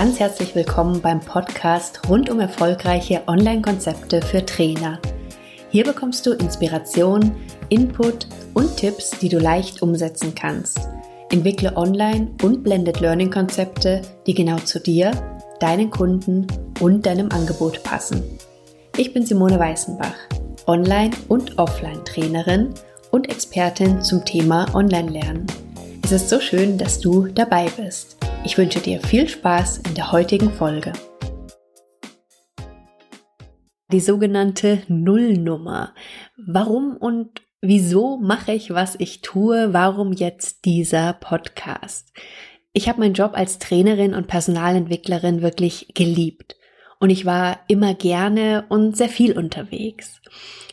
Ganz herzlich willkommen beim Podcast rund um erfolgreiche Online-Konzepte für Trainer. Hier bekommst du Inspiration, Input und Tipps, die du leicht umsetzen kannst. Entwickle Online- und Blended Learning-Konzepte, die genau zu dir, deinen Kunden und deinem Angebot passen. Ich bin Simone Weißenbach, Online- und Offline-Trainerin und Expertin zum Thema Online-Lernen. Es ist so schön, dass du dabei bist. Ich wünsche dir viel Spaß in der heutigen Folge. Die sogenannte Nullnummer. Warum und wieso mache ich, was ich tue? Warum jetzt dieser Podcast? Ich habe meinen Job als Trainerin und Personalentwicklerin wirklich geliebt. Und ich war immer gerne und sehr viel unterwegs.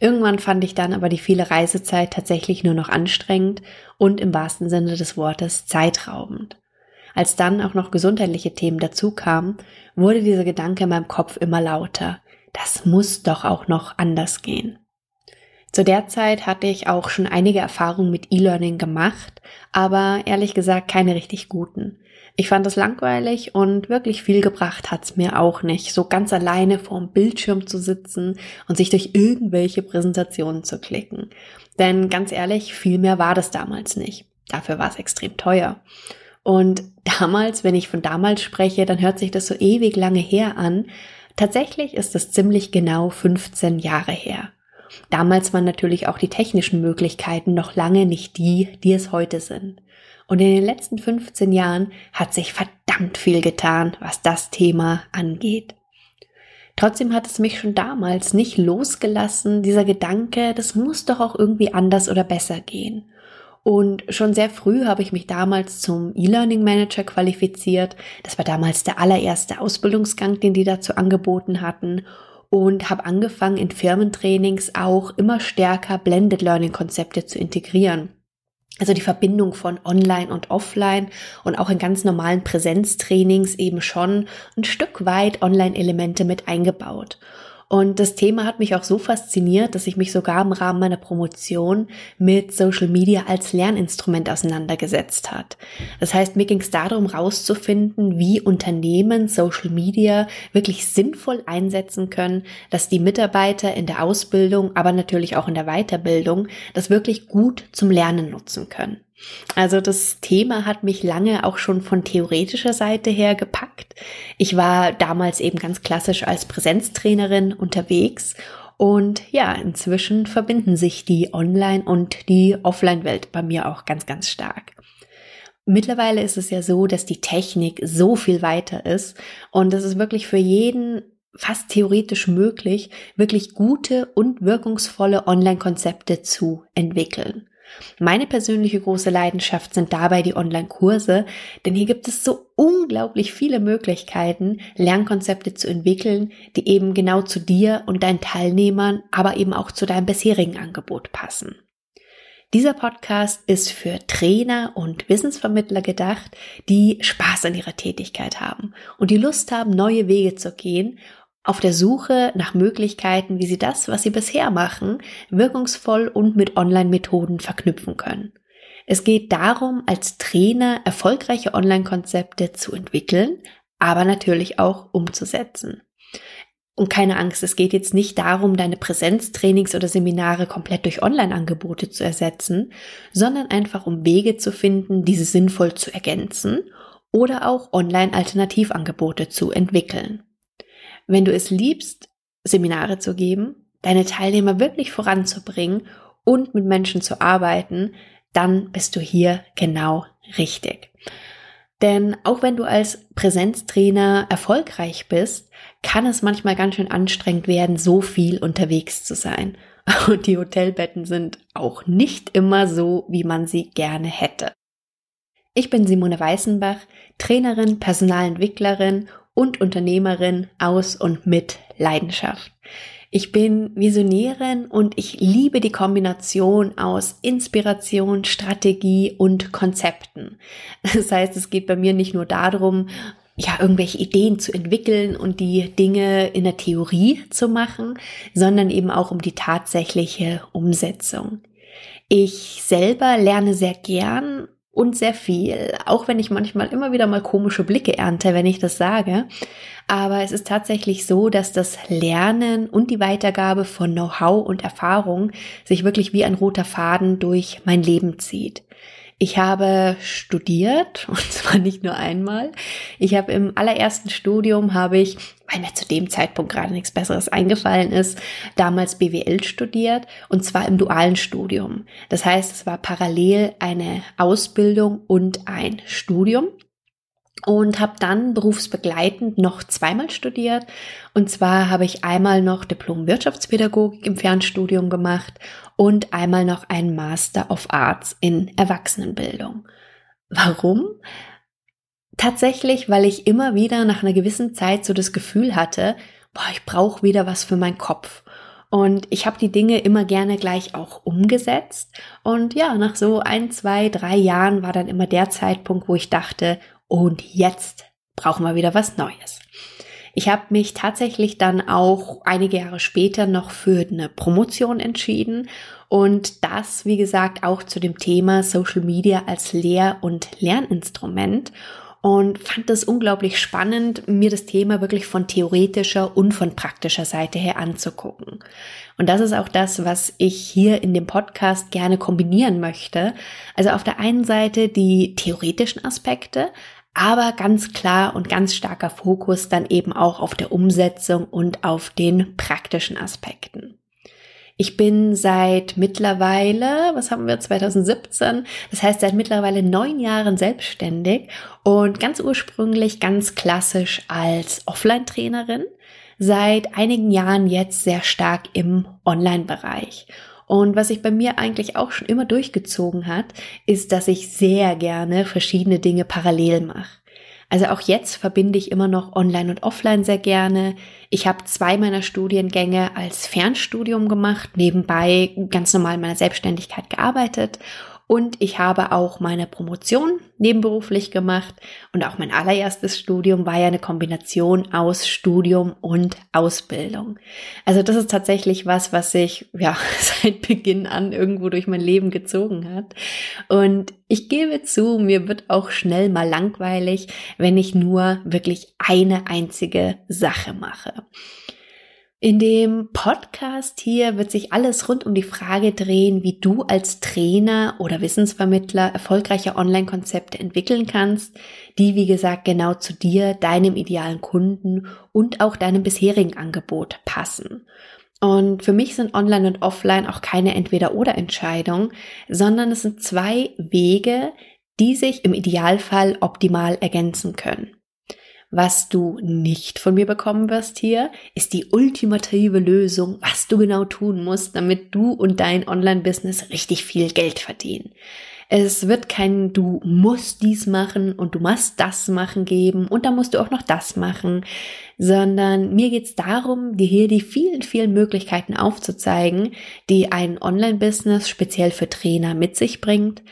Irgendwann fand ich dann aber die viele Reisezeit tatsächlich nur noch anstrengend und im wahrsten Sinne des Wortes zeitraubend. Als dann auch noch gesundheitliche Themen dazu kamen, wurde dieser Gedanke in meinem Kopf immer lauter. Das muss doch auch noch anders gehen. Zu der Zeit hatte ich auch schon einige Erfahrungen mit E-Learning gemacht, aber ehrlich gesagt keine richtig guten. Ich fand es langweilig und wirklich viel gebracht hat's mir auch nicht, so ganz alleine vorm Bildschirm zu sitzen und sich durch irgendwelche Präsentationen zu klicken. Denn ganz ehrlich, viel mehr war das damals nicht. Dafür war es extrem teuer. Und damals, wenn ich von damals spreche, dann hört sich das so ewig lange her an. Tatsächlich ist es ziemlich genau 15 Jahre her. Damals waren natürlich auch die technischen Möglichkeiten noch lange nicht die, die es heute sind. Und in den letzten 15 Jahren hat sich verdammt viel getan, was das Thema angeht. Trotzdem hat es mich schon damals nicht losgelassen, dieser Gedanke, das muss doch auch irgendwie anders oder besser gehen. Und schon sehr früh habe ich mich damals zum E-Learning Manager qualifiziert. Das war damals der allererste Ausbildungsgang, den die dazu angeboten hatten. Und habe angefangen, in Firmentrainings auch immer stärker Blended Learning Konzepte zu integrieren. Also die Verbindung von Online und Offline und auch in ganz normalen Präsenztrainings eben schon ein Stück weit Online-Elemente mit eingebaut. Und das Thema hat mich auch so fasziniert, dass ich mich sogar im Rahmen meiner Promotion mit Social Media als Lerninstrument auseinandergesetzt hat. Das heißt, mir ging es darum, rauszufinden, wie Unternehmen Social Media wirklich sinnvoll einsetzen können, dass die Mitarbeiter in der Ausbildung, aber natürlich auch in der Weiterbildung das wirklich gut zum Lernen nutzen können. Also das Thema hat mich lange auch schon von theoretischer Seite her gepackt. Ich war damals eben ganz klassisch als Präsenztrainerin unterwegs und ja, inzwischen verbinden sich die Online- und die Offline-Welt bei mir auch ganz, ganz stark. Mittlerweile ist es ja so, dass die Technik so viel weiter ist und es ist wirklich für jeden fast theoretisch möglich, wirklich gute und wirkungsvolle Online-Konzepte zu entwickeln. Meine persönliche große Leidenschaft sind dabei die Online-Kurse, denn hier gibt es so unglaublich viele Möglichkeiten, Lernkonzepte zu entwickeln, die eben genau zu dir und deinen Teilnehmern, aber eben auch zu deinem bisherigen Angebot passen. Dieser Podcast ist für Trainer und Wissensvermittler gedacht, die Spaß an ihrer Tätigkeit haben und die Lust haben, neue Wege zu gehen auf der Suche nach Möglichkeiten, wie sie das, was sie bisher machen, wirkungsvoll und mit Online-Methoden verknüpfen können. Es geht darum, als Trainer erfolgreiche Online-Konzepte zu entwickeln, aber natürlich auch umzusetzen. Und keine Angst, es geht jetzt nicht darum, deine Präsenztrainings oder Seminare komplett durch Online-Angebote zu ersetzen, sondern einfach um Wege zu finden, diese sinnvoll zu ergänzen oder auch Online-Alternativangebote zu entwickeln wenn du es liebst, Seminare zu geben, deine Teilnehmer wirklich voranzubringen und mit Menschen zu arbeiten, dann bist du hier genau richtig. Denn auch wenn du als Präsenztrainer erfolgreich bist, kann es manchmal ganz schön anstrengend werden, so viel unterwegs zu sein. Und die Hotelbetten sind auch nicht immer so, wie man sie gerne hätte. Ich bin Simone Weißenbach, Trainerin, Personalentwicklerin und Unternehmerin aus und mit Leidenschaft. Ich bin Visionärin und ich liebe die Kombination aus Inspiration, Strategie und Konzepten. Das heißt, es geht bei mir nicht nur darum, ja, irgendwelche Ideen zu entwickeln und die Dinge in der Theorie zu machen, sondern eben auch um die tatsächliche Umsetzung. Ich selber lerne sehr gern und sehr viel, auch wenn ich manchmal immer wieder mal komische Blicke ernte, wenn ich das sage. Aber es ist tatsächlich so, dass das Lernen und die Weitergabe von Know-how und Erfahrung sich wirklich wie ein roter Faden durch mein Leben zieht. Ich habe studiert und zwar nicht nur einmal. Ich habe im allerersten Studium habe ich, weil mir zu dem Zeitpunkt gerade nichts Besseres eingefallen ist, damals BWL studiert und zwar im dualen Studium. Das heißt, es war parallel eine Ausbildung und ein Studium und habe dann berufsbegleitend noch zweimal studiert. Und zwar habe ich einmal noch Diplom Wirtschaftspädagogik im Fernstudium gemacht und einmal noch ein Master of Arts in Erwachsenenbildung. Warum? Tatsächlich, weil ich immer wieder nach einer gewissen Zeit so das Gefühl hatte, boah, ich brauche wieder was für meinen Kopf. Und ich habe die Dinge immer gerne gleich auch umgesetzt. Und ja, nach so ein, zwei, drei Jahren war dann immer der Zeitpunkt, wo ich dachte, und jetzt brauchen wir wieder was Neues. Ich habe mich tatsächlich dann auch einige Jahre später noch für eine Promotion entschieden und das, wie gesagt, auch zu dem Thema Social Media als Lehr- und Lerninstrument und fand es unglaublich spannend, mir das Thema wirklich von theoretischer und von praktischer Seite her anzugucken. Und das ist auch das, was ich hier in dem Podcast gerne kombinieren möchte. Also auf der einen Seite die theoretischen Aspekte, aber ganz klar und ganz starker Fokus dann eben auch auf der Umsetzung und auf den praktischen Aspekten. Ich bin seit mittlerweile, was haben wir, 2017, das heißt seit mittlerweile neun Jahren selbstständig und ganz ursprünglich ganz klassisch als Offline-Trainerin, seit einigen Jahren jetzt sehr stark im Online-Bereich. Und was sich bei mir eigentlich auch schon immer durchgezogen hat, ist, dass ich sehr gerne verschiedene Dinge parallel mache. Also auch jetzt verbinde ich immer noch Online und Offline sehr gerne. Ich habe zwei meiner Studiengänge als Fernstudium gemacht, nebenbei ganz normal in meiner Selbstständigkeit gearbeitet und ich habe auch meine Promotion nebenberuflich gemacht und auch mein allererstes Studium war ja eine Kombination aus Studium und Ausbildung. Also das ist tatsächlich was, was sich ja seit Beginn an irgendwo durch mein Leben gezogen hat. Und ich gebe zu, mir wird auch schnell mal langweilig, wenn ich nur wirklich eine einzige Sache mache. In dem Podcast hier wird sich alles rund um die Frage drehen, wie du als Trainer oder Wissensvermittler erfolgreiche Online-Konzepte entwickeln kannst, die, wie gesagt, genau zu dir, deinem idealen Kunden und auch deinem bisherigen Angebot passen. Und für mich sind Online und Offline auch keine Entweder-oder-Entscheidung, sondern es sind zwei Wege, die sich im Idealfall optimal ergänzen können. Was du nicht von mir bekommen wirst hier, ist die ultimative Lösung, was du genau tun musst, damit du und dein Online-Business richtig viel Geld verdienen. Es wird kein du musst dies machen und du musst das machen geben und dann musst du auch noch das machen, sondern mir geht's darum, dir hier die vielen, vielen Möglichkeiten aufzuzeigen, die ein Online-Business speziell für Trainer mit sich bringt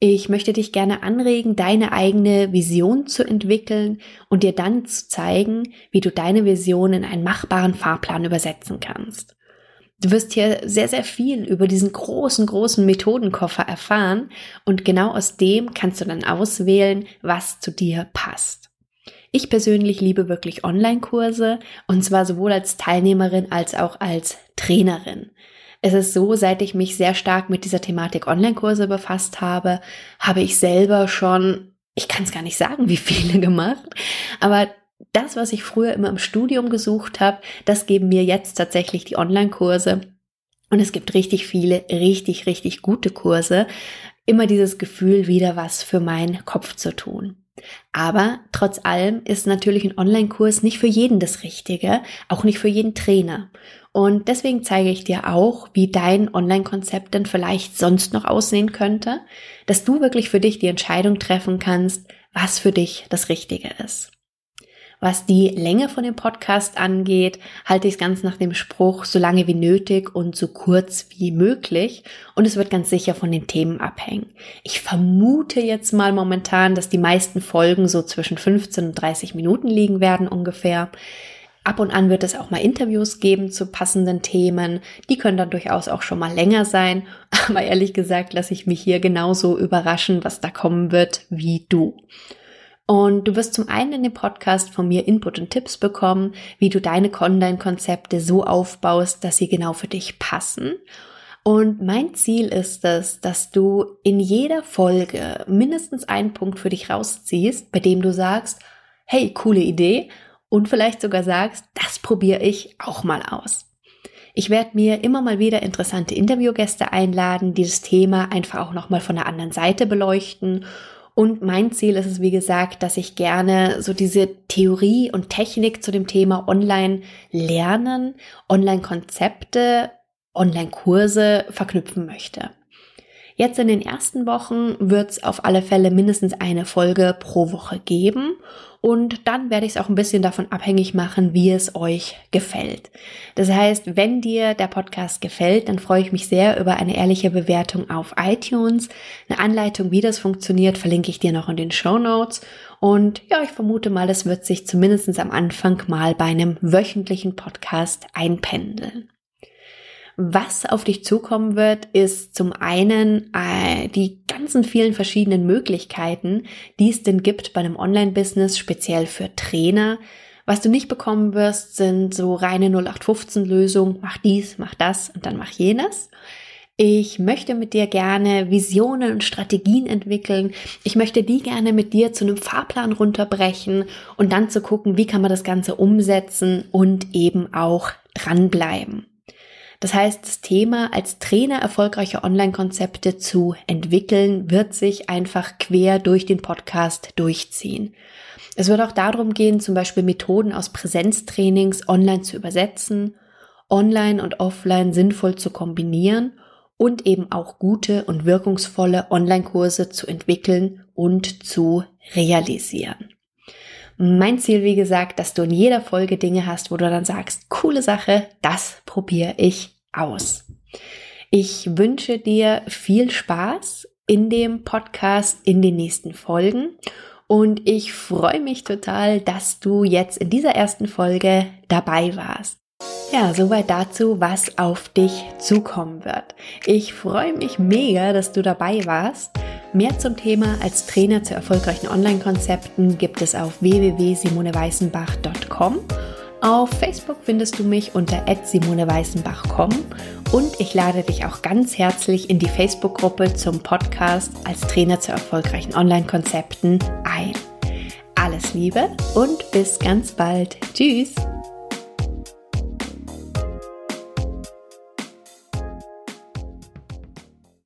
ich möchte dich gerne anregen, deine eigene Vision zu entwickeln und dir dann zu zeigen, wie du deine Vision in einen machbaren Fahrplan übersetzen kannst. Du wirst hier sehr, sehr viel über diesen großen, großen Methodenkoffer erfahren und genau aus dem kannst du dann auswählen, was zu dir passt. Ich persönlich liebe wirklich Online-Kurse und zwar sowohl als Teilnehmerin als auch als Trainerin. Es ist so, seit ich mich sehr stark mit dieser Thematik Online-Kurse befasst habe, habe ich selber schon, ich kann es gar nicht sagen, wie viele gemacht, aber das, was ich früher immer im Studium gesucht habe, das geben mir jetzt tatsächlich die Online-Kurse. Und es gibt richtig viele, richtig, richtig gute Kurse. Immer dieses Gefühl, wieder was für meinen Kopf zu tun. Aber trotz allem ist natürlich ein Online-Kurs nicht für jeden das Richtige, auch nicht für jeden Trainer. Und deswegen zeige ich dir auch, wie dein Online-Konzept denn vielleicht sonst noch aussehen könnte, dass du wirklich für dich die Entscheidung treffen kannst, was für dich das Richtige ist. Was die Länge von dem Podcast angeht, halte ich es ganz nach dem Spruch, so lange wie nötig und so kurz wie möglich. Und es wird ganz sicher von den Themen abhängen. Ich vermute jetzt mal momentan, dass die meisten Folgen so zwischen 15 und 30 Minuten liegen werden ungefähr. Ab und an wird es auch mal Interviews geben zu passenden Themen. Die können dann durchaus auch schon mal länger sein. Aber ehrlich gesagt lasse ich mich hier genauso überraschen, was da kommen wird, wie du. Und du wirst zum einen in dem Podcast von mir Input und Tipps bekommen, wie du deine Online-Konzepte so aufbaust, dass sie genau für dich passen. Und mein Ziel ist es, dass du in jeder Folge mindestens einen Punkt für dich rausziehst, bei dem du sagst, hey, coole Idee und vielleicht sogar sagst, das probiere ich auch mal aus. Ich werde mir immer mal wieder interessante Interviewgäste einladen, die das Thema einfach auch nochmal von der anderen Seite beleuchten. Und mein Ziel ist es, wie gesagt, dass ich gerne so diese Theorie und Technik zu dem Thema Online lernen, Online-Konzepte, Online-Kurse verknüpfen möchte. Jetzt in den ersten Wochen wird es auf alle Fälle mindestens eine Folge pro Woche geben und dann werde ich es auch ein bisschen davon abhängig machen, wie es euch gefällt. Das heißt, wenn dir der Podcast gefällt, dann freue ich mich sehr über eine ehrliche Bewertung auf iTunes. Eine Anleitung, wie das funktioniert, verlinke ich dir noch in den Show Notes. Und ja, ich vermute mal, es wird sich zumindest am Anfang mal bei einem wöchentlichen Podcast einpendeln. Was auf dich zukommen wird, ist zum einen äh, die ganzen vielen verschiedenen Möglichkeiten, die es denn gibt bei einem Online-Business, speziell für Trainer. Was du nicht bekommen wirst, sind so reine 0815-Lösungen, mach dies, mach das und dann mach jenes. Ich möchte mit dir gerne Visionen und Strategien entwickeln. Ich möchte die gerne mit dir zu einem Fahrplan runterbrechen und dann zu gucken, wie kann man das Ganze umsetzen und eben auch dranbleiben. Das heißt, das Thema als Trainer erfolgreiche Online-Konzepte zu entwickeln, wird sich einfach quer durch den Podcast durchziehen. Es wird auch darum gehen, zum Beispiel Methoden aus Präsenztrainings online zu übersetzen, online und offline sinnvoll zu kombinieren und eben auch gute und wirkungsvolle Online-Kurse zu entwickeln und zu realisieren. Mein Ziel, wie gesagt, dass du in jeder Folge Dinge hast, wo du dann sagst, coole Sache, das probiere ich aus. Ich wünsche dir viel Spaß in dem Podcast, in den nächsten Folgen. Und ich freue mich total, dass du jetzt in dieser ersten Folge dabei warst. Ja, soweit dazu, was auf dich zukommen wird. Ich freue mich mega, dass du dabei warst. Mehr zum Thema als Trainer zu erfolgreichen Online-Konzepten gibt es auf www.simoneweißenbach.com. Auf Facebook findest du mich unter @simoneweißenbach.com und ich lade dich auch ganz herzlich in die Facebook-Gruppe zum Podcast als Trainer zu erfolgreichen Online-Konzepten ein. Alles Liebe und bis ganz bald. Tschüss.